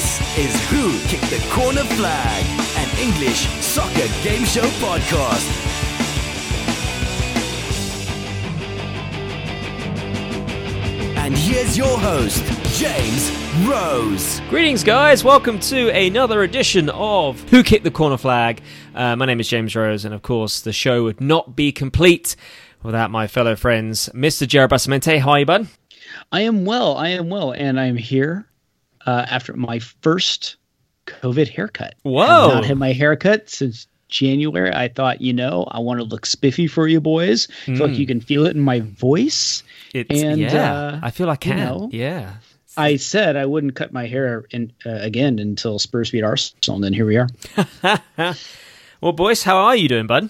This is Who Kicked the Corner Flag, an English soccer game show podcast. And here's your host, James Rose. Greetings, guys. Welcome to another edition of Who Kicked the Corner Flag. Uh, my name is James Rose, and of course, the show would not be complete without my fellow friends, Mr. Jared Basamente. How are you, bud? I am well. I am well, and I am here uh, after my first COVID haircut. Whoa! I've not had my haircut since January. I thought, you know, I want to look spiffy for you boys. I feel like you can feel it in my voice. It's, And, yeah, uh, I feel I can. know, yeah. I said I wouldn't cut my hair in, uh, again until Spurs beat Arsenal, and then here we are. Well, boys, how are you doing, bud?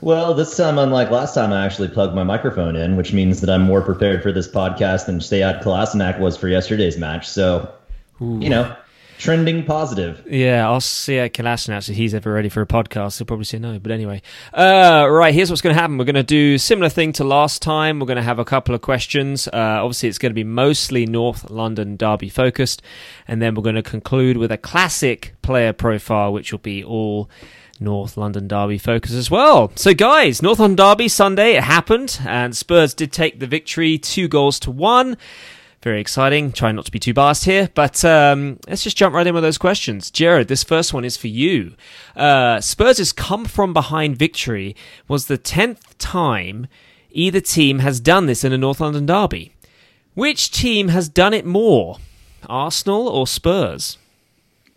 Well, this time, unlike last time, I actually plugged my microphone in, which means that I'm more prepared for this podcast than Sead Kolasinac was for yesterday's match. So, you know, trending positive. Yeah, I'll see at Kolasinac if he's ever ready for a podcast. He'll probably say no. But anyway, uh, right, here's what's going to happen. We're going to do similar thing to last time. We're going to have a couple of questions. Uh, obviously, it's going to be mostly North London Derby focused. And then we're going to conclude with a classic player profile, which will be all North London Derby focus as well. So, guys, North London Derby Sunday, it happened, and Spurs did take the victory, two goals to one. Very exciting. Try not to be too biased here, but um, let's just jump right in with those questions. Jared, this first one is for you. Uh, Spurs' come from behind victory was the 10th time either team has done this in a North London derby. Which team has done it more? Arsenal or Spurs?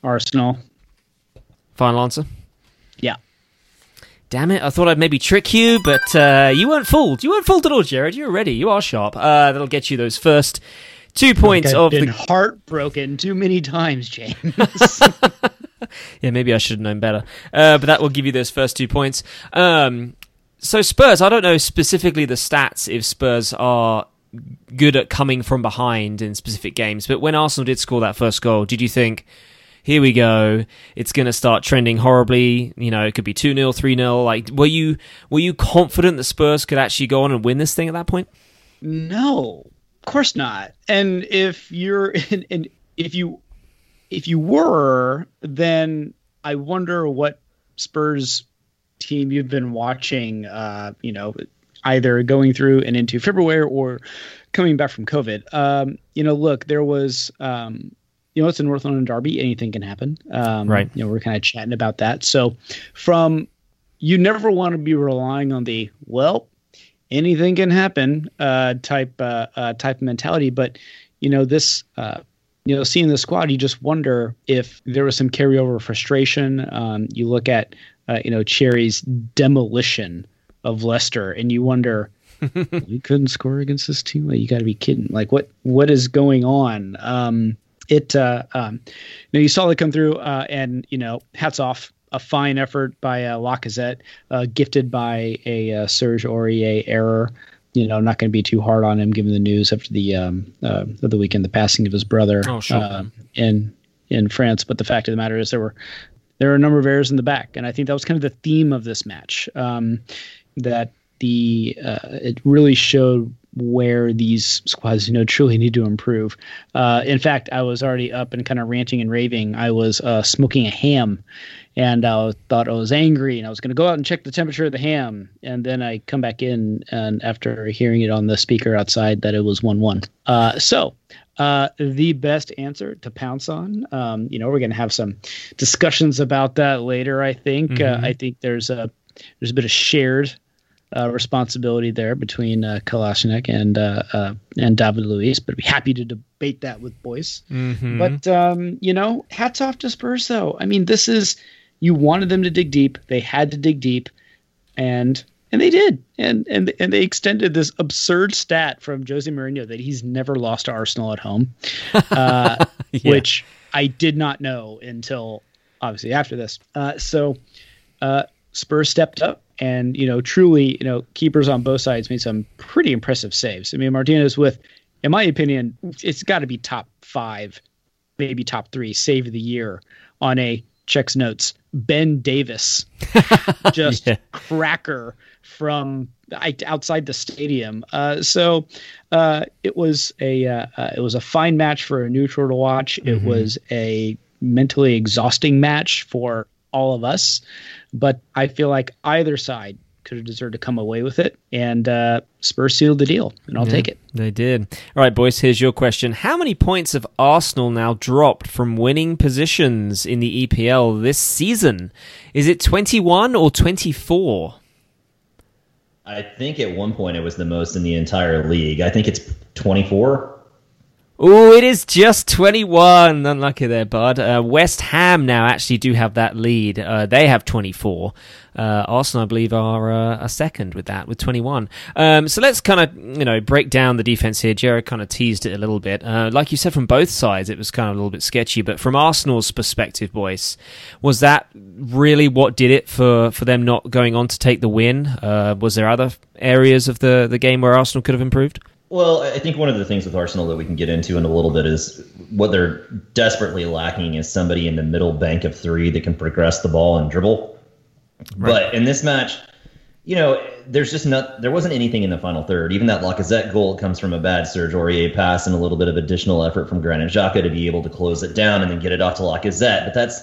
Arsenal. Final answer? Damn it, I thought I'd maybe trick you, but uh, you weren't fooled. You weren't fooled at all, Jared. You're ready. You are sharp. Uh, that'll get you those first two points I've of been the heartbroken too many times, James. Yeah, maybe I should have known better. Uh, but that will give you those first two points. Um, so Spurs, I don't know specifically the stats if Spurs are good at coming from behind in specific games, but when Arsenal did score that first goal, did you think, here we go, it's going to start trending horribly, you know, it could be 2-0, 3-0, like were you were you confident that Spurs could actually go on and win this thing at that point? No, of course not. And if you're and, and if you if you were, then I wonder what Spurs team you've been watching. Uh, you know, either going through and into February or coming back from COVID. Um, you know, look, there was. Um, you know, it's a North London derby. Anything can happen. Um, Right. You know, we're kind of chatting about that. So, from you never want to be relying on the well, anything can happen uh, type uh, uh, type mentality. But you know this, uh, you know, seeing the squad, you just wonder if there was some carryover frustration. Um, you look at uh, you know Cherries' demolition of Leicester, and you wonder. we couldn't score against this team. Like, you got to be kidding! Like, what what is going on? Um, it, uh, um, you know, you saw it come through, uh, and you know, hats off a fine effort by uh, Lacazette, uh, gifted by a uh, Serge Aurier error. You know, not going to be too hard on him given the news after the um, uh, of the weekend, the passing of his brother Oh, sure. uh, in in France. But the fact of the matter is, there were there were a number of errors in the back, and I think that was kind of the theme of this match. Um, that the uh, it really showed where these squads, you know, truly need to improve. Uh, in fact, I was already up and kind of ranting and raving. I was uh, smoking a ham, and I thought I was angry, and I was going to go out and check the temperature of the ham, and then I come back in, and after hearing it on the speaker outside, that it was one-one. Uh, so. Uh, the best answer to pounce on. Um, you know, we're going to have some discussions about that later. I think. Uh, I think there's a there's a bit of shared uh, responsibility there between uh, Kalashnik and uh, uh, and David Luiz, but I'd be happy to debate that with Boyce. Mm-hmm. But um, you know, hats off to Spurs though. I mean, this is you wanted them to dig deep. They had to dig deep, and and they did. And and and they extended this absurd stat from Jose Mourinho that he's never lost to Arsenal at home, uh, Yeah. which I did not know until obviously after this. Uh, so uh, Spurs stepped up, and you know, truly, you know, keepers on both sides made some pretty impressive saves. I mean, Martinez with, in my opinion, it's got to be top five, maybe top three save of the year on a checks notes Ben Davies, just Yeah. cracker from outside the stadium. Uh, so uh, it was a uh, uh, it was a fine match for a neutral to watch. It was a mentally exhausting match for all of us. But I feel like either side could have deserved to come away with it, and uh, Spurs sealed the deal, and I'll yeah, take it. They did. All right, boys. Here's your question: How many points have Arsenal now dropped from winning positions in the EPL this season? Is it 21 or 24? I think at one point it was the most in the entire league. I think it's 24. Oh, it is just 21. Unlucky there, bud. Uh, West Ham now actually do have that lead. Uh, they have 24. Uh, Arsenal, I believe, are uh, a second with that, with 21. Um, so let's kind of, you know, break down the defense here. Jared kind of teased it a little bit. Uh, like you said, from both sides, it was kind of a little bit sketchy. But from Arsenal's perspective, boys, was that really what did it for, for them not going on to take the win? Uh, was there other areas of the, the game where Arsenal could have improved? Well, I think one of the things with Arsenal that we can get into in a little bit is what they're desperately lacking is somebody in the middle bank of three that can progress the ball and dribble. Right. But in this match, you know, there's just not there wasn't anything in the final third. Even that Lacazette goal comes from a bad Serge Aurier pass and a little bit of additional effort from Granit Xhaka to be able to close it down and then get it off to Lacazette. But that's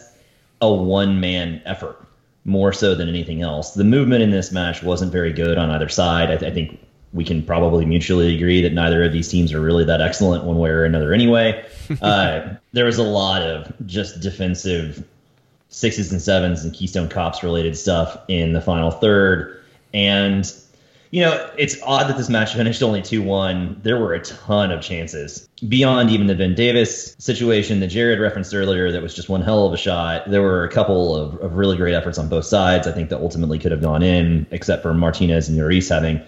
a one man effort more so than anything else. The movement in this match wasn't very good on either side. I, th- I think we can probably mutually agree that neither of these teams are really that excellent one way or another anyway. uh, there was a lot of just defensive sixes and sevens and Keystone Cops related stuff in the final third. And, you know, it's odd that this match finished only 2 1. There were a ton of chances beyond even the Ben Davies situation that Jared referenced earlier that was just one hell of a shot. There were a couple of, of really great efforts on both sides, I think, that ultimately could have gone in, except for Martinez and Lloris having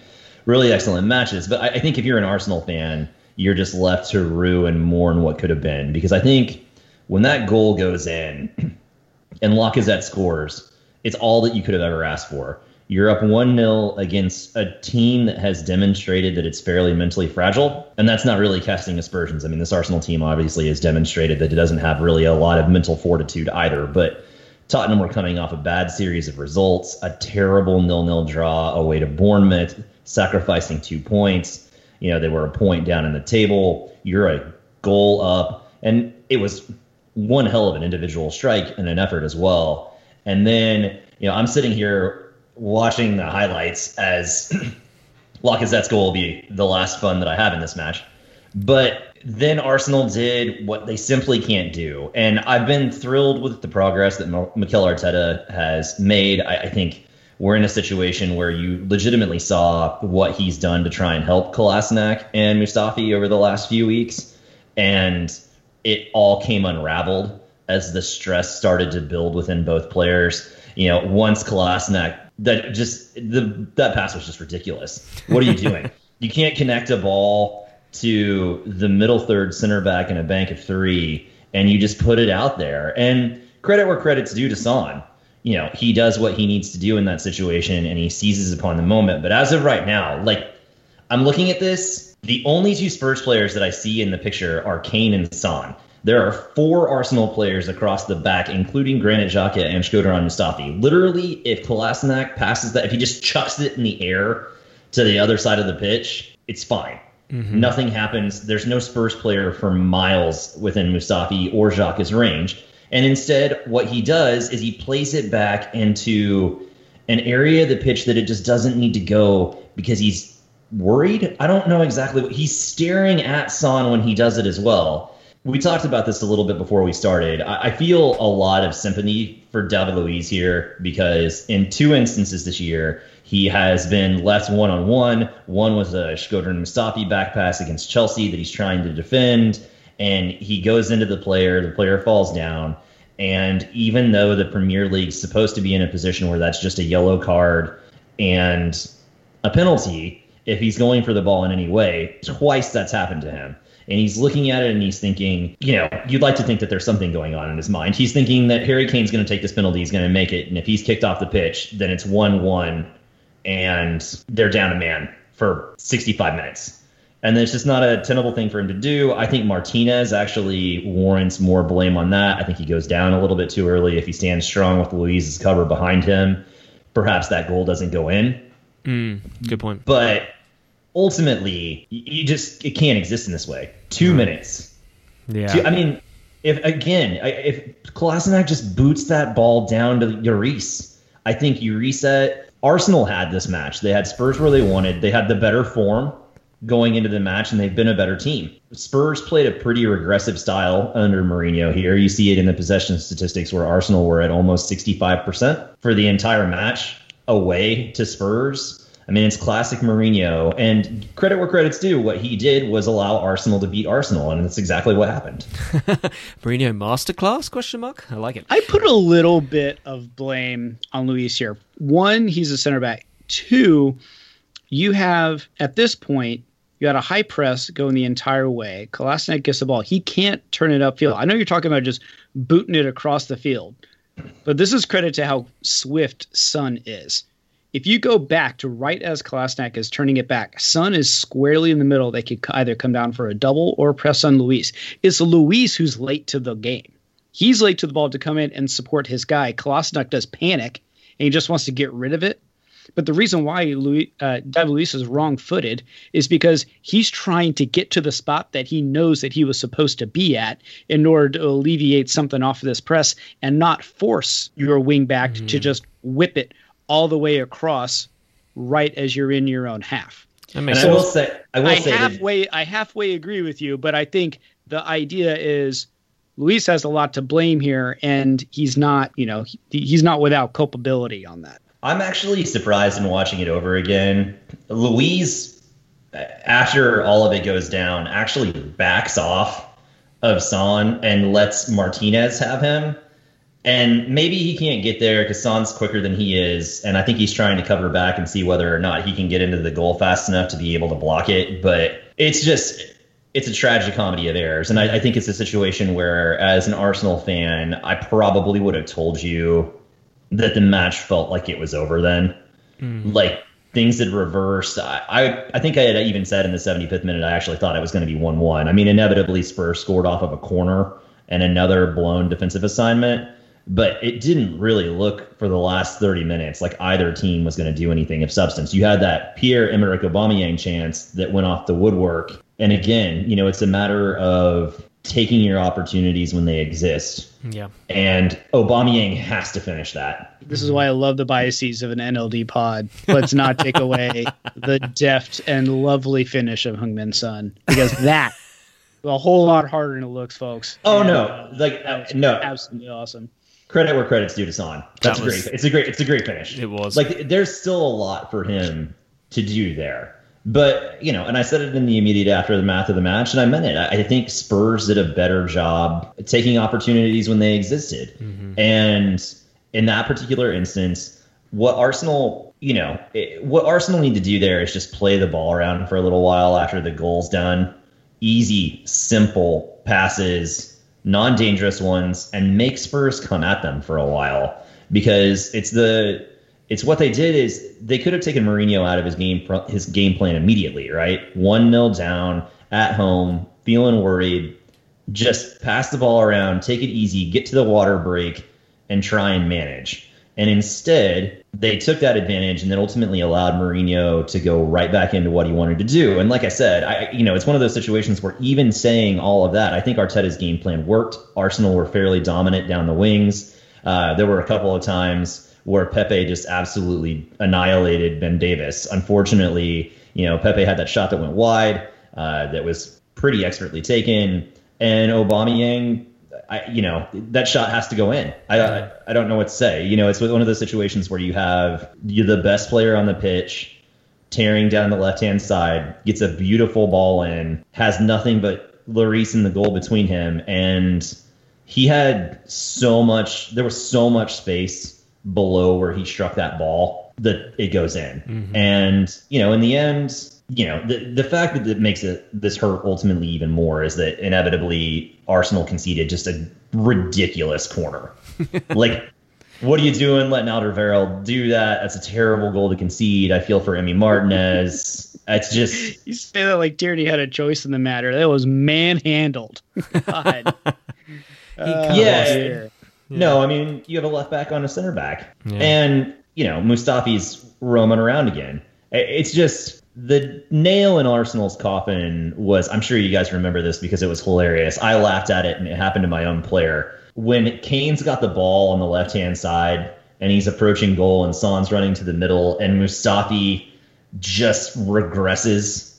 really excellent matches. But I, I think if you're an Arsenal fan, you're just left to rue and mourn what could have been. Because I think when that goal goes in and Lacazette scores, it's all that you could have ever asked for. You're up 1 0 against a team that has demonstrated that it's fairly mentally fragile. And that's not really casting aspersions. I mean, this Arsenal team obviously has demonstrated that it doesn't have really a lot of mental fortitude either. But Tottenham were coming off a bad series of results, a terrible nil nil draw away to Bournemouth, sacrificing two points. You know, they were a point down in the table. You're a goal up. And it was one hell of an individual strike and an effort as well. And then, you know, I'm sitting here watching the highlights as Lacazette's goal will be the last fun that I have in this match. But then Arsenal did what they simply can't do. And I've been thrilled with the progress that Mikel Arteta has made. I, I think we're in a situation where you legitimately saw what he's done to try and help Kolasinac and Mustafi over the last few weeks, and it all came unraveled as the stress started to build within both players. You know, once Kolasinac, that just the that pass was just ridiculous. What are you doing? you can't connect a ball to the middle third center back in a bank of three, and you just put it out there. And credit where credit's due to Son you know, he does what he needs to do in that situation and he seizes upon the moment. But as of right now, like I'm looking at this, the only two Spurs players that I see in the picture are Kane and Son. There are four Arsenal players across the back, including Granit Xhaka and Shkodran Mustafi. Literally, if Kolasinac passes that, if he just chucks it in the air to the other side of the pitch, it's fine. Mm-hmm. Nothing happens. There's no Spurs player for miles within Mustafi or Xhaka's range. And instead, what he does is he plays it back into an area of the pitch that it just doesn't need to go because he's worried. I don't know exactly what he's staring at Son when he does it as well. We talked about this a little bit before we started. I, I feel a lot of sympathy for David Luiz here because in two instances this year, he has been left one on one. One was a Shkodran Mustafi back pass against Chelsea that he's trying to defend and he goes into the player, the player falls down. And even though the Premier League's supposed to be in a position where that's just a yellow card and a penalty, if he's going for the ball in any way, twice that's happened to him. And he's looking at it and he's thinking, you know, you'd like to think that there's something going on in his mind. He's thinking that Harry Kane's going to take this penalty, he's going to make it. And if he's kicked off the pitch, then it's 1 1 and they're down a man for 65 minutes and it's just not a tenable thing for him to do. I think Martinez actually warrants more blame on that. I think he goes down a little bit too early. If he stands strong with Luiz's cover behind him, perhaps that goal doesn't go in. Mm, good point. But ultimately, you just it can't exist in this way. Two mm. minutes. Yeah. Two, I mean, if again, if Kolasinac just boots that ball down to Lloris. I think you reset. Arsenal had this match. They had Spurs where they wanted. They had the better form going into the match, and they've been a better team. Spurs played a pretty regressive style under Mourinho here. You see it in the possession statistics where Arsenal were at almost 65% for the entire match away to Spurs. I mean, it's classic Mourinho. And credit where credit's due, what he did was allow Arsenal to beat Arsenal, and that's exactly what happened. Mourinho masterclass? Question mark. I like it. I put a little bit of blame on Luiz here. One, he's a center back. Two, you have at this point you had a high press going the entire way. Kolasinac gets the ball. He can't turn it upfield. I know you're talking about just booting it across the field, but this is credit to how swift Son is. If you go back to right as Kolasinac is turning it back, Son is squarely in the middle. They could either come down for a double or press on Luiz. It's Luiz who's late to the game. He's late to the ball to come in and support his guy. Kolasinac does panic and he just wants to get rid of it. But the reason why Louis, uh, David Luiz is wrong footed is because he's trying to get to the spot that he knows that he was supposed to be at in order to alleviate something off of this press and not force your wing back mm-hmm. to just whip it all the way across right as you're in your own half. I, mean, so I will say, I will I say halfway, that... I halfway agree with you, but I think the idea is Luiz has a lot to blame here, and he's not, you know, he, he's not without culpability on that. I'm actually surprised in watching it over again. Luiz, after all of it goes down, actually backs off of Son and lets Martinez have him. And maybe he can't get there because Son's quicker than he is. And I think he's trying to cover back and see whether or not he can get into the goal fast enough to be able to block it. But it's just, it's a tragic comedy of errors. And I, I think it's a situation where, as an Arsenal fan, I probably would have told you that the match felt like it was over then. Mm. Like things had reversed. I, I, I think I had even said in the 75th minute I actually thought it was going to be 1 1. I mean, inevitably, Spurs scored off of a corner and another blown defensive assignment, but it didn't really look for the last 30 minutes like either team was going to do anything of substance. You had that Pierre Emerick Aubameyang chance that went off the woodwork. And again, you know, it's a matter of taking your opportunities when they exist. Yeah. And Aubameyang has to finish that. This is why I love the biases of an NLD pod. Let's not take away the deft and lovely finish of Heung-min Son because that a whole lot harder than it looks, folks. Oh no, like uh, no, absolutely awesome. Credit where credit's due to Son. That's that was, great. It's a great. It's a great finish. It was like there's still a lot for him to do there. But you know, and I said it in the immediate after the math of the match, and I meant it. I think Spurs did a better job taking opportunities when they existed, mm-hmm. and in that particular instance, what Arsenal, you know, it, what Arsenal need to do there is just play the ball around for a little while after the goal's done. Easy, simple passes, non-dangerous ones, and make Spurs come at them for a while because it's the it's what they did is they could have taken Mourinho out of his game his game plan immediately, right? One nil down at home, feeling worried, just pass the ball around, take it easy, get to the water break, and try and manage. And instead, they took that advantage and then ultimately allowed Mourinho to go right back into what he wanted to do. And like I said, I you know it's one of those situations where even saying all of that, I think Arteta's game plan worked. Arsenal were fairly dominant down the wings. Uh, there were a couple of times where Pepe just absolutely annihilated Ben Davies. Unfortunately, you know, Pepe had that shot that went wide uh, that was pretty expertly taken, and Aubameyang, I, you know, that shot has to go in. I, I, I don't know what to say. You know, it's one of those situations where you have you're the best player on the pitch tearing down the left hand side, gets a beautiful ball in, has nothing but Lloris in the goal between him, and he had so much. There was so much space below where he struck that ball that it goes in. Mm-hmm. And, you know, in the end, you know, the the fact that it makes it this hurt ultimately even more is that inevitably Arsenal conceded just a ridiculous corner. like what are you doing letting Alderweireld do that? That's a terrible goal to concede. I feel for Emi Martinez. It's just you say that like Tierney had a choice in the matter. That was manhandled. God. uh, yeah. No, I mean you have a left back on a center back, yeah. and you know Mustafi's roaming around again. It's just the nail in Arsenal's coffin was. I'm sure you guys remember this because it was hilarious. I laughed at it, and it happened to my own player. when Kane's got the ball on the left hand side and he's approaching goal and Son's running to the middle and Mustafi just regresses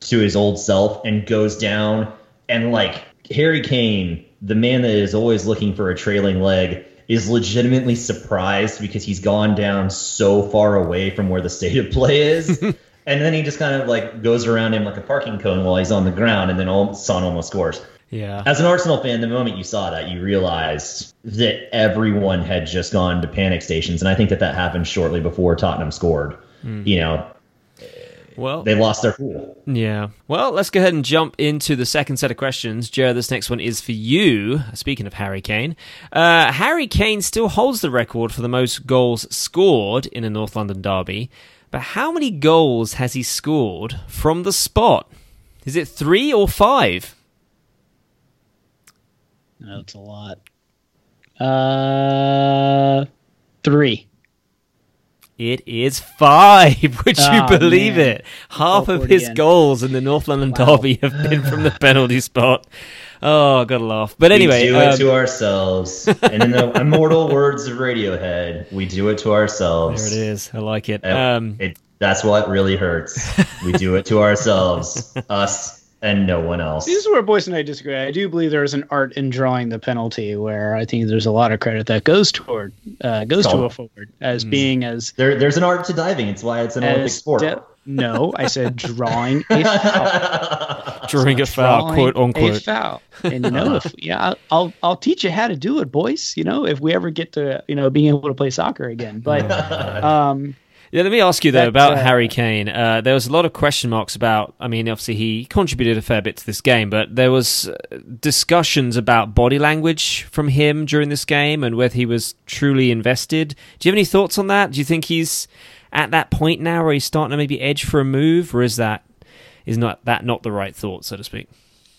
to his old self and goes down and like Harry Kane, the man that is always looking for a trailing leg, is legitimately surprised because he's gone down so far away from where the state of play is. and then he just kind of like goes around him like a parking cone while he's on the ground, and then all, Son almost scores. Yeah. As an Arsenal fan, the moment you saw that, you realized that everyone had just gone to panic stations, and I think that that happened shortly before Tottenham scored. Hmm. You know, Well, they lost their cool. Yeah. Well, let's go ahead and jump into the second set of questions. Jared, this next one is for you. Speaking of Harry Kane, uh, Harry Kane still holds the record for the most goals scored in a North London derby. But how many goals has he scored from the spot? Is it three or five? That's a lot. Uh, three. It is five. Would you Oh, believe man. it? Half of his again. goals in the North London Wow. derby have been from the penalty spot. Oh, I gotta laugh. But anyway, we do it um, to ourselves. and in the immortal words of Radiohead, we do it to ourselves. there it is. I like it. And Um, it that's what really hurts. we do it to ourselves, us and no one else. This is where Boyce and I disagree. I do believe there is an art in drawing the penalty, where I think there's a lot of credit that goes toward uh, goes to Oh. a forward as being as There, there's an art to diving. It's why it's an Olympic sport. de- no, I said drawing a foul. drawing a foul, Drawing quote a unquote. foul. And you know, if yeah, I'll I'll teach you how to do it, boys. You know, if we ever get to you know being able to play soccer again. But um, Yeah, let me ask you though That, about uh, Harry Kane. Uh, there was a lot of question marks about. I mean, obviously he contributed a fair bit to this game, but there was uh, discussions about body language from him during this game and whether he was truly invested. Do you have any thoughts on that? Do you think he's at that point now where he's starting to maybe edge for a move, or is that is not that not the right thought, so to speak?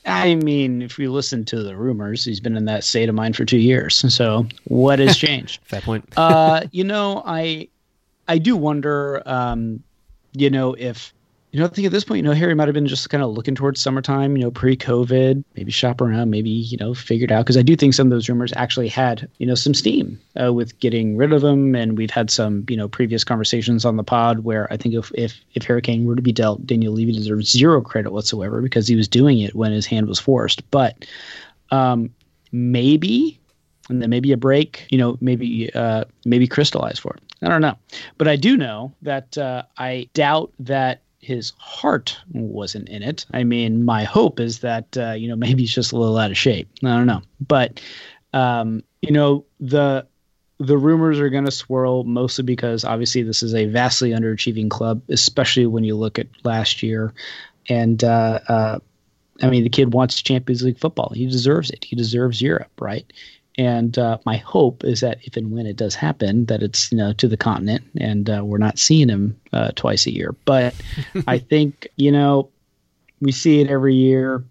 I mean, if you listen to the rumors, he's been in that state of mind for two years. So what has changed? Fair point. uh, you know, I I do wonder, um, you know, if you know, I think at this point, you know, Harry might have been just kind of looking towards summertime, you know, pre-COVID, maybe shop around, maybe you know, figured out because I do think some of those rumors actually had you know some steam uh, with getting rid of him, and we've had some you know previous conversations on the pod where I think if if if Harry Kane were to be dealt, Daniel Levy deserves zero credit whatsoever because he was doing it when his hand was forced, but um, maybe and then maybe a break, you know, maybe uh, maybe crystallize for it. I don't know, but I do know that uh, I doubt that his heart wasn't in it. I mean, my hope is that uh, you know maybe he's just a little out of shape. I don't know, but um, you know the the rumors are going to swirl mostly because obviously this is a vastly underachieving club, especially when you look at last year, and uh, uh, I mean the kid wants Champions League football. He deserves it. He deserves Europe, right? And uh, my hope is that if and when it does happen, that it's you know to the continent, and uh, we're not seeing him uh, twice a year. But I think you know we see it every year.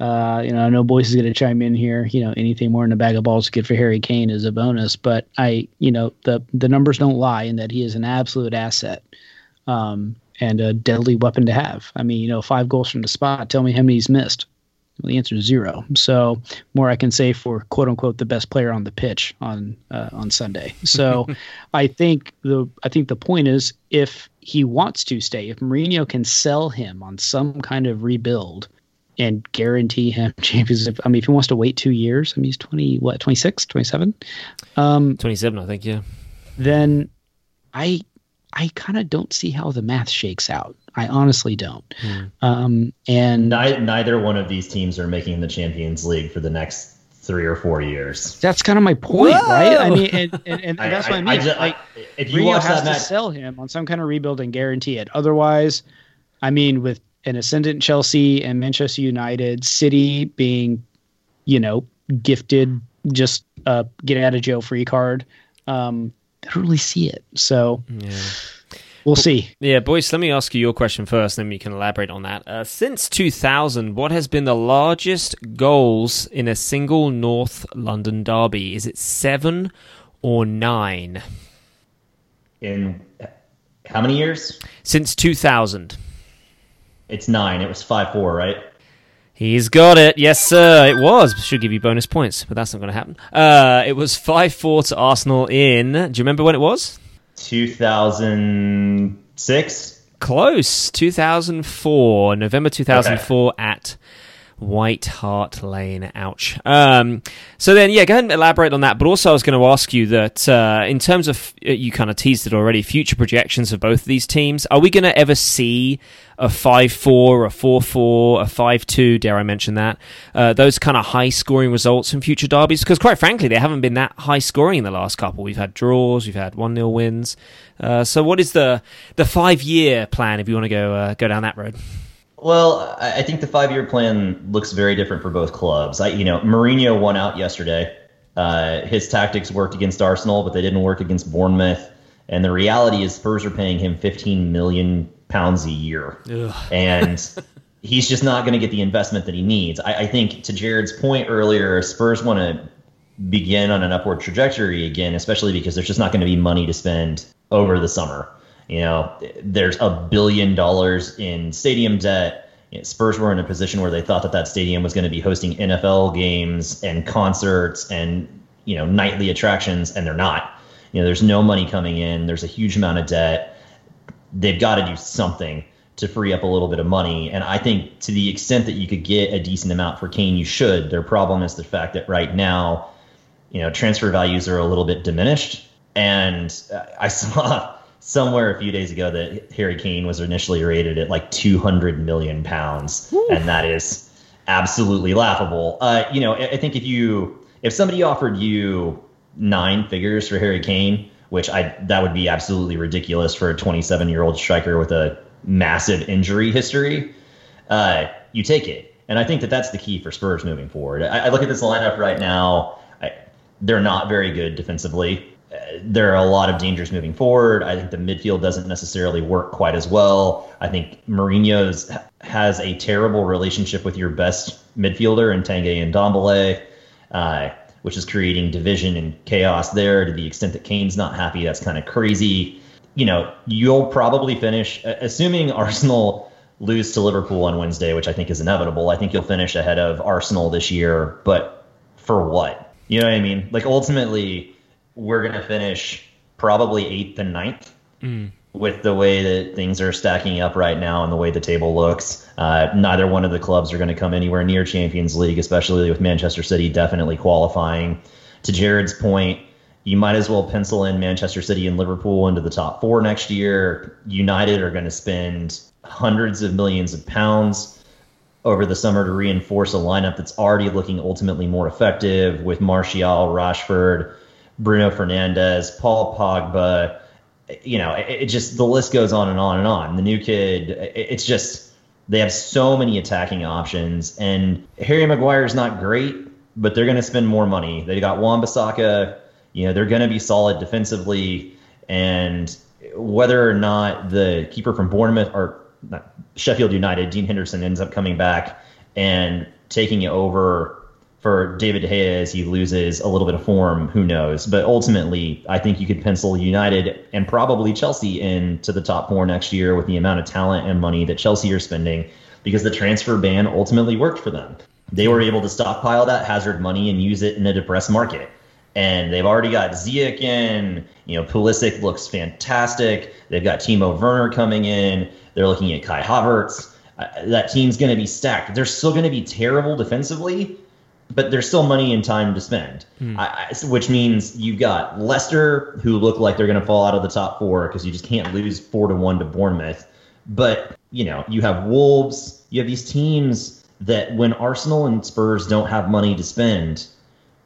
Uh, you know, I know Boyce is going to chime in here. You know, anything more than a bag of balls good for Harry Kane is a bonus. But I, you know, the the numbers don't lie in that he is an absolute asset um, and a deadly weapon to have. I mean, you know, five goals from the spot. Tell me how many he's missed. Well, the answer is zero. So more I can say for quote unquote the best player on the pitch on uh, on Sunday. So I think the I think the point is if he wants to stay, if Mourinho can sell him on some kind of rebuild and guarantee him Champions League. I mean, if he wants to wait two years, I mean, he's 20, what, 26, 27? Um, Twenty-seven, I think. Yeah. then I I kind of don't see how the math shakes out. I honestly don't. Um, and Ni- neither one of these teams are making the Champions League for the next three or four years. that's kind of my point, Whoa! right? I mean, and, and, and that's what I, mean. ju- like, if you Mourinho watch has that to match, sell him on some kind of rebuild and guarantee it. Otherwise, I mean, with an ascendant Chelsea and Manchester United, City being, you know, gifted just uh, get out of jail free card, um, I don't really see it. So Yeah. We'll see. Yeah, boys, let me ask you your question first, then we can elaborate on that. Uh, since 2000, what has been the largest goals in a single North London derby? Is it seven or nine? in how many years? Since 2000. It's nine. It was five four, right? He's got it. Yes, sir. It was. Should give you bonus points, but that's not going to happen. Uh, it was 5 4 to Arsenal in. Do you remember when it was? 2006? Close. 2004. November 2004 okay. at White Hart Lane. Ouch. Um, so then, yeah, go ahead and elaborate on that. But also, I was going to ask you that uh, in terms of, uh, you kind of teased it already, future projections of both of these teams, are we going to ever see a 5 4, a 4 4, a 5 2, dare I mention that? Uh, those kind of high scoring results in future derbies? Because quite frankly, they haven't been that high scoring in the last couple. We've had draws, we've had 1 0 wins. Uh, so, what is the, the five year plan if you want to go, uh, go down that road? Well, I think the five-year plan looks very different for both clubs. I, you know, Mourinho won out yesterday. Uh, his tactics worked against Arsenal, but they didn't work against Bournemouth. And the reality is, Spurs are paying him 15 million pounds a year, Ugh. and he's just not going to get the investment that he needs. I, I think, to Jared's point earlier, Spurs want to begin on an upward trajectory again, especially because there's just not going to be money to spend over the summer. You know, there's a billion dollars in stadium debt. You know, Spurs were in a position where they thought that that stadium was going to be hosting NFL games and concerts and you know nightly attractions, and they're not. You know, there's no money coming in. There's a huge amount of debt. They've got to do something to free up a little bit of money. And I think to the extent that you could get a decent amount for Kane, you should. Their problem is the fact that right now, you know, transfer values are a little bit diminished. And I saw somewhere a few days ago that Harry Kane was initially rated at like 200 million pounds, and that is absolutely laughable. Uh, you know, I think if you if somebody offered you nine figures for Harry Kane, which I that would be absolutely ridiculous for a 27 year old striker with a massive injury history, uh, you take it. And I think that that's the key for Spurs moving forward. I, I look at this lineup right now. I, they're not very good defensively there are a lot of dangers moving forward. I think the midfield doesn't necessarily work quite as well. I think Mourinho's has a terrible relationship with your best midfielder in Tanguy and Ndombele, uh, which is creating division and chaos there to the extent that Kane's not happy. That's kind of crazy. You know, you'll probably finish, assuming Arsenal lose to Liverpool on Wednesday, which I think is inevitable. I think you'll finish ahead of Arsenal this year, but for what? You know what I mean? Like ultimately, we're going to finish probably eighth and ninth mm. with the way that things are stacking up right now and the way the table looks. Uh, neither one of the clubs are going to come anywhere near Champions League, especially with Manchester City definitely qualifying. To Jared's point, you might as well pencil in Manchester City and Liverpool into the top four next year. United are going to spend hundreds of millions of pounds over the summer to reinforce a lineup that's already looking ultimately more effective with Martial, Rashford, Bruno Fernandes, Paul Pogba. You know, it, it, just the list goes on and on and on. The new kid, it, it's just they have so many attacking options, and Harry Maguire is not great, but they're going to spend more money. They got Wan-Bissaka. You know, they're going to be solid defensively, and whether or not the keeper from Bournemouth or Sheffield United, Dean Henderson, ends up coming back and taking it over for David De Gea as he loses a little bit of form, who knows? But ultimately, I think you could pencil United and probably Chelsea into the top four next year with the amount of talent and money that Chelsea are spending because the transfer ban ultimately worked for them. They were able to stockpile that Hazard money and use it in a depressed market. And they've already got Ziyech in. You know, Pulisic looks fantastic. They've got Timo Werner coming in. They're looking at Kai Havertz. Uh, that team's going to be stacked. They're still going to be terrible defensively, but there's still money and time to spend, mm. I, I, which means you've got Leicester, who look like they're going to fall out of the top four because you just can't lose four to one to Bournemouth. But you know, you have Wolves, you have these teams that when Arsenal and Spurs don't have money to spend,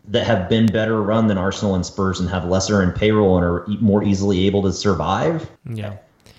that have been better run than Arsenal and Spurs and have lesser in payroll and are more easily able to survive. Yeah,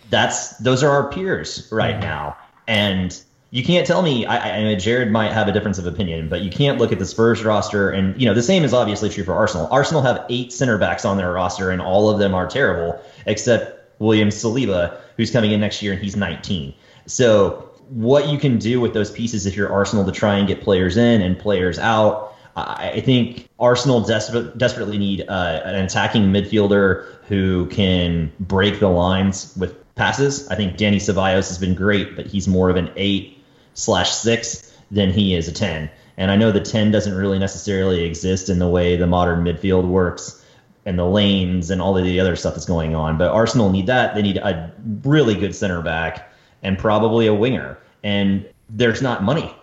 that's those are our peers right yeah. now, and you can't tell me. I, I Jared might have a difference of opinion, but you can't look at the Spurs roster and you know the same is obviously true for Arsenal. Arsenal have eight center backs on their roster, and all of them are terrible except William Saliba, who's coming in next year and he's 19. So what you can do with those pieces if you're Arsenal to try and get players in and players out. I think Arsenal desperate, desperately need uh, an attacking midfielder who can break the lines with passes. I think Dani Ceballos has been great, but he's more of an eight slash six than he is a 10. And I know the 10 doesn't really necessarily exist in the way the modern midfield works and the lanes and all of the other stuff that's going on. But Arsenal need that. They need a really good center back and probably a winger. And there's not money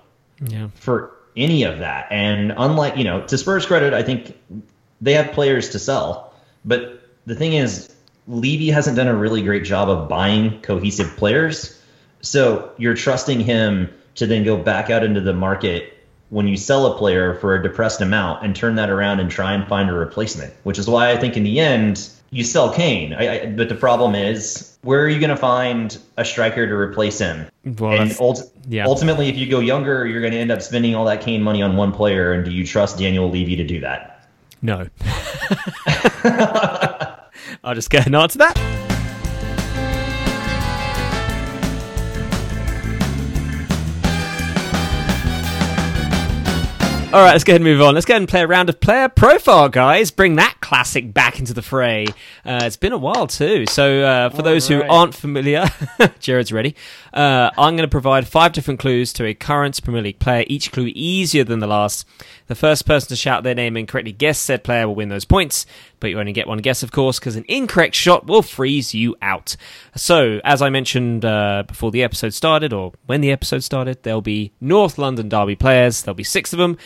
Yeah. for any of that. And unlike, you know, to Spurs' credit, I think they have players to sell. But the thing is, Levy hasn't done a really great job of buying cohesive players. So you're trusting him to then go back out into the market when you sell a player for a depressed amount and turn that around and try and find a replacement, which is why I think in the end, you sell Kane. I, I, but the problem is, where are you going to find a striker to replace him? Well, and ult- yeah. ultimately, if you go younger, you're going to end up spending all that Kane money on one player. And do you trust Daniel Levy to do that? No. I'll just get an answer to that. All right, let's go ahead and move on. Let's go ahead and play a round of player profile, guys. Bring that classic back into the fray. Uh, it's been a while too. So, uh, for those who aren't familiar, Jared's ready. Uh, I'm going to provide five different clues to a current Premier League player. Each clue easier than the last. The first person to shout their name and correctly guess said player will win those points. But you only get one guess, of course, because an incorrect shot will freeze you out. So, as I mentioned uh, before the episode started, or when the episode started, there'll be North London Derby players. There'll be six of them.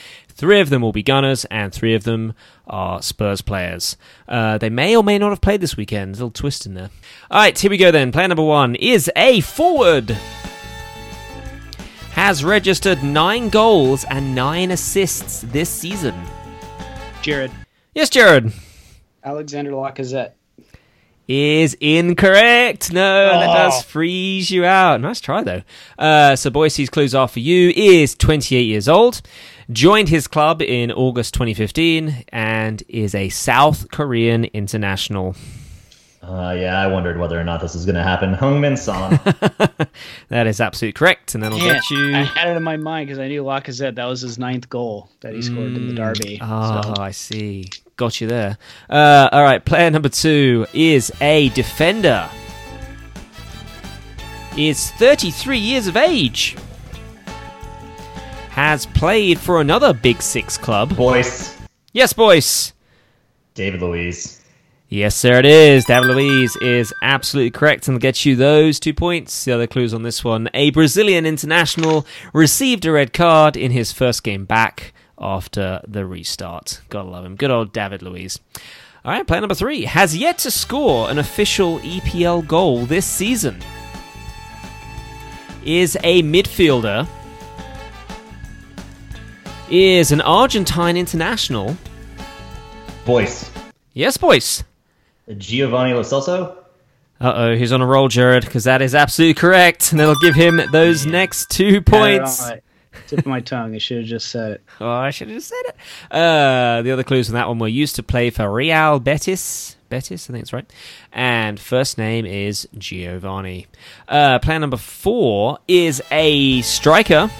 Three of them will be Gunners, and three of them are Spurs players. Uh, they may or may not have played this weekend. A little twist in there. All right, here we go then. Player number one is a forward. Has registered nine goals and nine assists this season. Jared. Yes, Jared. Alexander Lacazette. is incorrect. No, that Oh. does freeze you out. Nice try though. Uh, so Boyce's clues are for you. Is 28 years old, joined his club in August 2015, and is a South Korean international. Uh, yeah, I wondered whether or not this was going to happen. Heung-min Son. That is absolutely correct, and that'll Yeah, get you. I had it in my mind because I knew Lacazette. That was his ninth goal that he scored in the derby. Oh, So, I see. Got you there. Uh, all right, player number two is a defender. Is 33 years of age. Has played for another Big Six club. Boyce. Yes, boys. David Luiz. Yes, sir, it is. David Luiz is absolutely correct and gets you those two points. The other clues on this one a Brazilian international received a red card in his first game back after the restart. Gotta love him. Good old David Luiz. All right, player number three has yet to score an official EPL goal this season. Is a midfielder. Is an Argentine international. Boyce. Yes, boys. Giovanni Lo Celso. Uh oh, he's on a roll, Jared, because that is absolutely correct, and that'll give him those next two had it on points. my Tip of my tongue. I should have just said it. Oh, I should have just said it. Uh, the other clues on that one were used to play for Real Betis. Betis, I think it's right. And first name is Giovanni. Uh, player number four is a striker.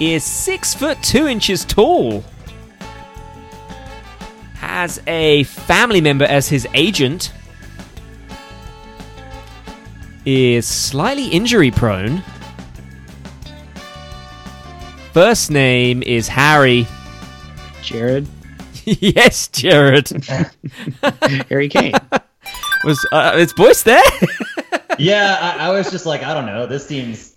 Is six foot two inches tall. Has a family member as his agent. Is slightly injury prone. First name is Harry. Jared, yes, Jared. Harry Kane. Was uh, its voice there? Yeah, I, I was just like, I don't know. This seems.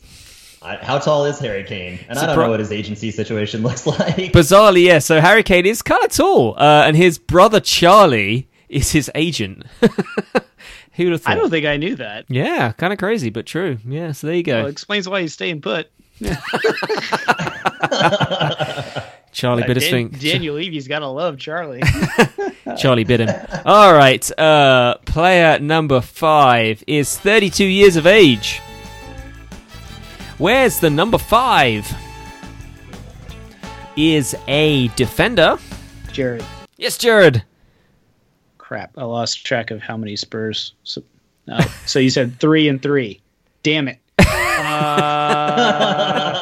I, how tall is Harry Kane? And I don't Surpri- know what his agency situation looks like. Bizarrely, yes. So Harry Kane is kind of tall, uh, and his brother Charlie is his agent. Who would have thought? I don't think I knew that. Yeah, kind of crazy, but true. Yeah, so there you go. Well, explains why he's staying put. Charlie bit his Dan- thing. Daniel Levy's gotta love Charlie. Charlie bit him. All right. Uh, player number five is 32 years of age. Where's the number five? Is a defender. Jared, Yes, Jared. crap, I lost track of how many Spurs. So, uh, so you said three and three. Damn it. Uh,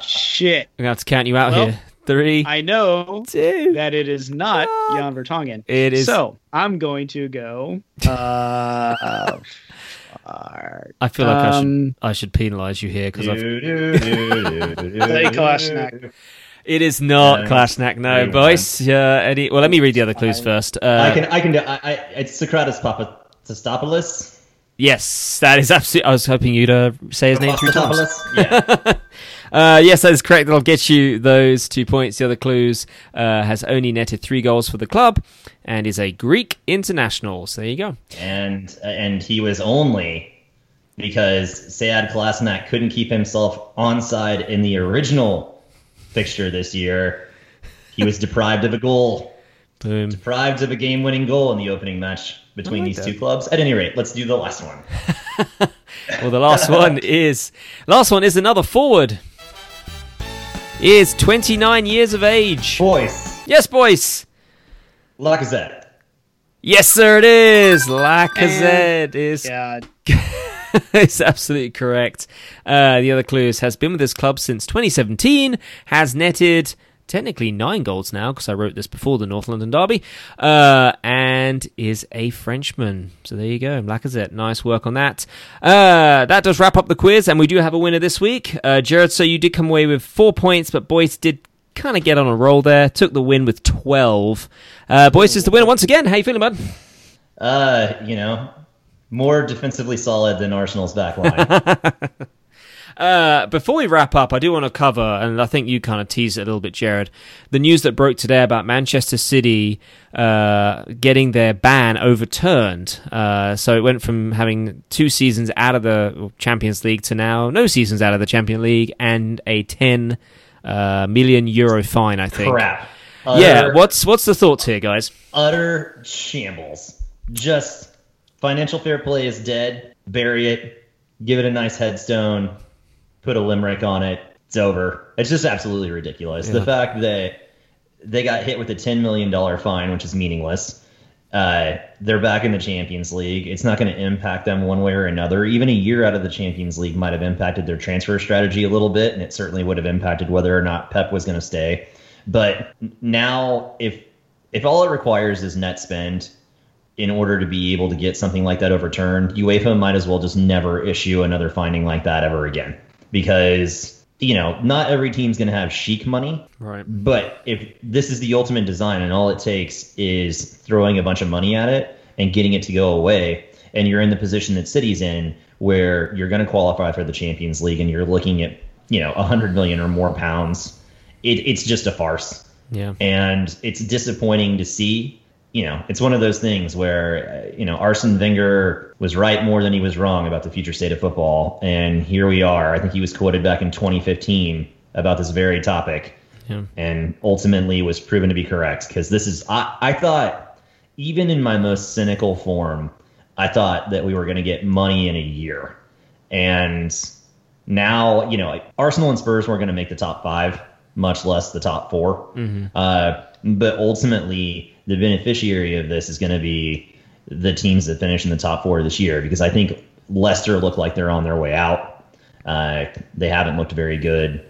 shit. I'm going to have to count you out Well, here. Three, I know two. that it is not. Jan Vertonghen. It is- So I'm going to go. Uh, Clark. I feel like I should Um, I should penalise you here because I've Play Kalashnak. It is not Yeah. Klasnak, no, Move boys. Yeah, Eddie. Well, let me read the other clues first. Uh, I can I can do I, I it's Socrates Papastopoulos. yes, that is absolutely. I was hoping you'd uh, say his name three times. Yeah. Uh, yes, that is correct. That'll get you those two points. The other clues uh, has only netted three goals for the club and is a Greek international. So there you go. and and he was only because Sead Kolasinac couldn't keep himself onside in the original fixture this year. He was deprived of a goal, Boom. deprived of a game-winning goal in the opening match between like these that. two clubs. At any rate, let's do the last one. Well, the last one is last one is another forward. He is 29 years of age. Boyce, Yes, Boyce. Lacazette. Yes, sir. It is. Lacazette is Yeah, it's absolutely correct. Uh, the other clues has been with this club since 2017, has netted technically nine goals now because I wrote this before the North London derby, uh, and is a Frenchman. So there you go, Lacazette. Nice work on that. Uh, that does wrap up the quiz, and we do have a winner this week, uh, Jared. So you did come away with four points, but Boyce did. Kind of get on a roll there. Took the win with twelve. Uh, Boyce is the winner once again. How you feeling, bud? Uh, you know, more defensively solid than Arsenal's back line. Uh, before we wrap up, I do want to cover, and I think you kind of teased it a little bit, Jared, the news that broke today about Manchester City uh, getting their ban overturned. Uh, so it went from having two seasons out of the Champions League to now no seasons out of the Champions League and a 10 uh, million euro fine, I think. Crap. Yeah, what's what's the thoughts here, guys? utter shambles. Just financial fair play is dead. Bury it. Give it a nice headstone. Put a limerick on it. It's over. It's just absolutely ridiculous. The fact that they got hit with a ten million dollar fine, which is meaningless. Uh, they're back in the Champions League. It's not going to impact them one way or another. Even a year out of the Champions League might have impacted their transfer strategy a little bit, and it certainly would have impacted whether or not Pep was going to stay. But now, if if all it requires is net spend in order to be able to get something like that overturned, UEFA might as well just never issue another finding like that ever again. Because, you know, not every team's going to have sheikh money. Right. But if this is the ultimate design and all it takes is throwing a bunch of money at it and getting it to go away, and you're in the position that City's in where you're going to qualify for the Champions League and you're looking at, you know, 100 million or more pounds, it, it's just a farce Yeah. and it's disappointing to see. You know, it's one of those things where uh, you know Arsene Wenger was right more than he was wrong about the future state of football, and here we are. I think he was quoted back in 2015 about this very topic, Yeah. and ultimately was proven to be correct. Because this is, I, I thought, even in my most cynical form, I thought that we were going to get money in a year, and now you know Arsenal and Spurs weren't going to make the top five, much less the top 4 Uh, but ultimately, the beneficiary of this is going to be the teams that finish in the top four this year, because I think Leicester look like they're on their way out. Uh, they haven't looked very good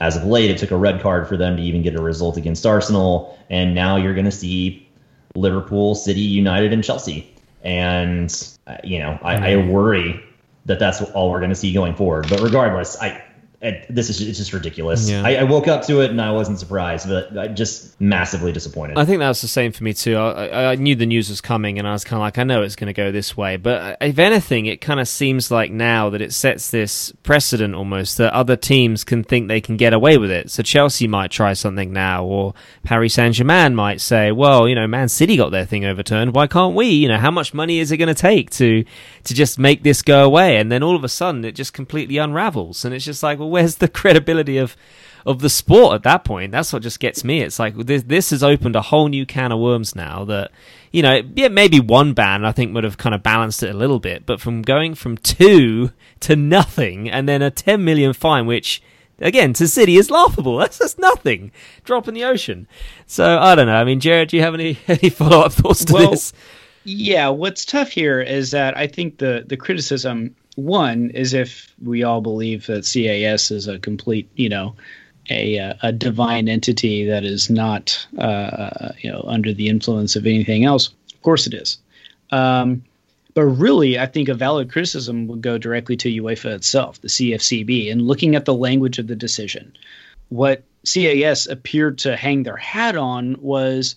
as of late. It took a red card for them to even get a result against Arsenal, and now you're going to see Liverpool, City, United, and Chelsea. And uh, you know, I, I worry that that's all we're going to see going forward. But regardless, I. I this is it's just ridiculous. Yeah. I, I woke up to it and I wasn't surprised, but I just massively disappointed. I think that was the same for me too. I, I- I knew the news was coming, and I was kind of like, I know it's going to go this way. But uh, if anything, it kind of seems like now that it sets this precedent almost that other teams can think they can get away with it. So Chelsea might try something now, or Paris Saint Germain might say, "Well, you know, Man City got their thing overturned. Why can't we? You know, how much money is it going to take to to just make this go away?" And then all of a sudden, it just completely unravels, and it's just like, well, where's the credibility of of the sport at that point. That's what just gets me. It's like this, this has opened a whole new can of worms now that, you know, yeah, maybe one ban I think would have kind of balanced it a little bit, but from going from two to nothing and then a 10 million fine, which again to City is laughable. That's just nothing. Drop in the ocean. So I don't know. I mean, Jared, do you have any, any follow up thoughts to Well, this? Yeah, what's tough here is that I think the the criticism one is if we all believe that CAS is a complete, you know, a uh, a divine entity that is not uh, you know under the influence of anything else. Of course it is. Um, But really, I think a valid criticism would go directly to UEFA itself, the CFCB, and looking at the language of the decision. What CAS appeared to hang their hat on was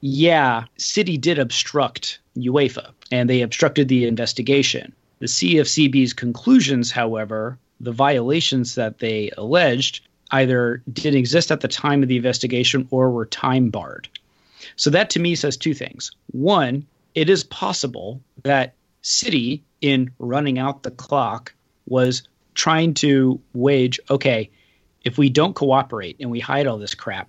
yeah, City did obstruct UEFA and they obstructed the investigation. The CFCB's conclusions, however, the violations that they alleged either didn't exist at the time of the investigation or were time barred. So that to me says two things. One, it is possible that City, in running out the clock, was trying to wage okay, if we don't cooperate and we hide all this crap,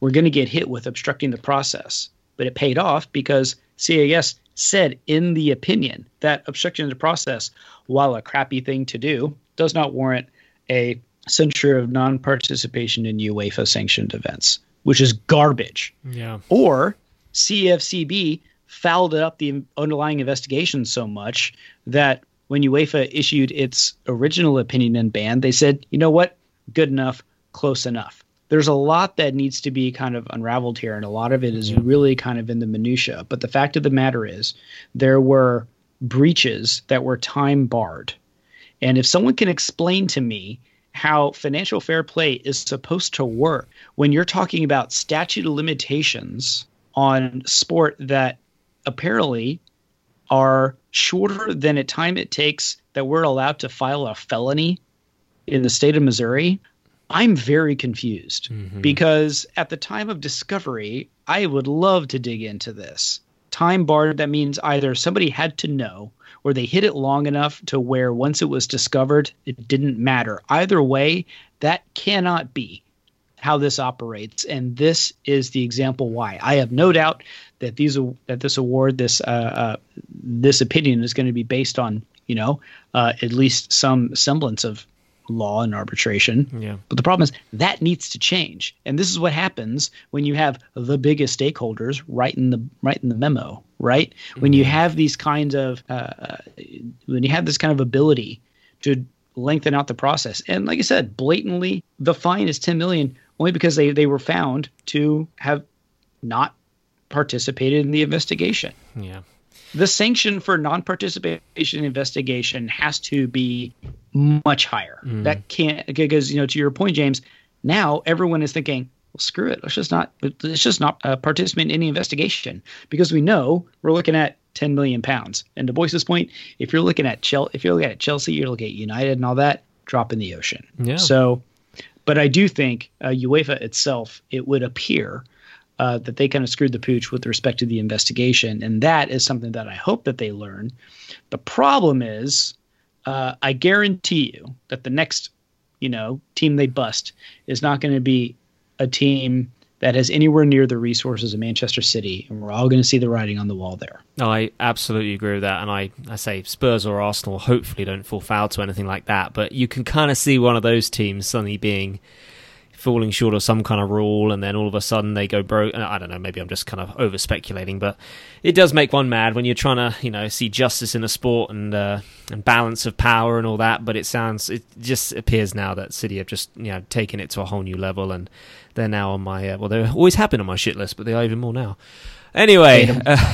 we're going to get hit with obstructing the process. But it paid off because CAS said in the opinion that obstruction of the process, while a crappy thing to do, does not warrant a censure of non participation in UEFA sanctioned events, which is garbage. Yeah. Or CFCB fouled up the underlying investigation so much that when UEFA issued its original opinion and ban, they said, you know what? Good enough, close enough. There's a lot that needs to be kind of unraveled here, and a lot of it is mm-hmm. really kind of in the minutia. But the fact of the matter is, there were breaches that were time barred. And if someone can explain to me how financial fair play is supposed to work when you're talking about statute of limitations on sport that apparently are shorter than a time it takes that we're allowed to file a felony in the state of Missouri, I'm very confused Mm-hmm. because at the time of discovery, I would love to dig into this. Time barred, that means either somebody had to know or they hid it long enough to where once it was discovered, it didn't matter. Either way, that cannot be how this operates, and this is the example why. I have no doubt that these that this award, this uh, uh, this opinion, is going to be based on you know uh, at least some semblance of law and arbitration. Yeah. But the problem is that needs to change, and this is what happens when you have the biggest stakeholders right in the right in the memo. Right when you have these kinds of uh, when you have this kind of ability to lengthen out the process, and like I said, blatantly, the fine is ten million only because they they were found to have not participated in the investigation Yeah. The sanction for non-participation in investigation has to be much higher. That can't because you know to your point, James. Now everyone is thinking, well, screw it. Let's just not. Let's just not uh, participate in any investigation because we know we're looking at 10 million pounds. And to Boyce's point, if you're looking at Chelsea, if you're looking at Chelsea, you're looking at United and all that, drop in the ocean. Yeah. So, but I do think uh, UEFA itself, it would appear uh, that they kind of screwed the pooch with respect to the investigation, and that is something that I hope that they learn. The problem is, uh, I guarantee you that the next, you know, team they bust is not going to be a team that has anywhere near the resources of Manchester City, and we're all going to see the writing on the wall there. No, I absolutely agree with that, and I, I say Spurs or Arsenal hopefully don't fall foul to anything like that. But you can kind of see one of those teams suddenly being falling short of some kind of rule, and then all of a sudden they go broke. I don't know, maybe I'm just kind of over speculating, but it does make one mad when you're trying to you know see justice in a sport and uh, and balance of power and all that. But it sounds it just appears now that City have just you know taken it to a whole new level, and they're now on my uh, well they always have on my shit list, but they are even more now. Anyway, uh,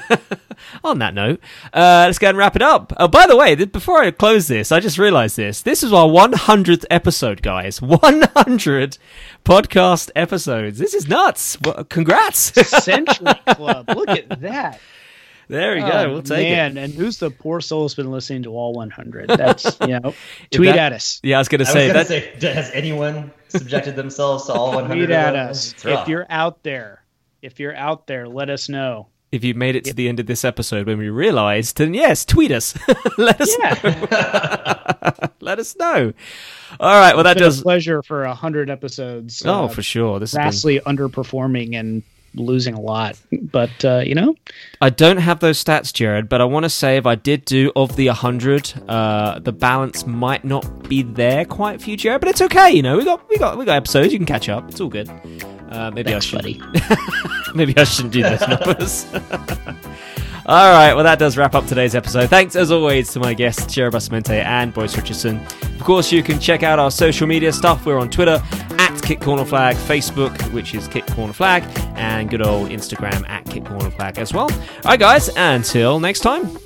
on that note, uh, let's go and wrap it up. Oh, by the way, th- before I close this, I just realized this. This is our 100th episode, guys. 100 podcast episodes. This is nuts. Well, congrats. Century Club, look at that. there we go. Oh, We'll take man, it. and who's the poor soul who's been listening to all 100? That's you know, tweet that- at us. Yeah, I was going to say was that. say, has anyone subjected themselves to all 100? Tweet at us if you're out there. If you're out there, let us know. If you made it to the end of this episode when we realized, then yes, tweet us. Let us Yeah, let us know. All right. Well, that been does. a pleasure for a hundred episodes. Oh, uh, for sure. This has been vastly underperforming and losing a lot, but uh, you know, I don't have those stats, Jared, but I want to say if I did do of the 100, uh, the balance might not be there quite for you, Jared, but it's okay. You know, we got we got we got episodes. You can catch up. It's all good. Uh, maybe thanks, I should maybe I shouldn't do those numbers. all right, well that does wrap up today's episode. Thanks as always to my guests Jared Bustamante and Boyce Richardson. Of course, you can check out our social media stuff. We're on Twitter at Kick Corner Flag, Facebook, which is Kick Corner Flag, and good old Instagram at Kick Corner Flag as well. All right, guys, until next time.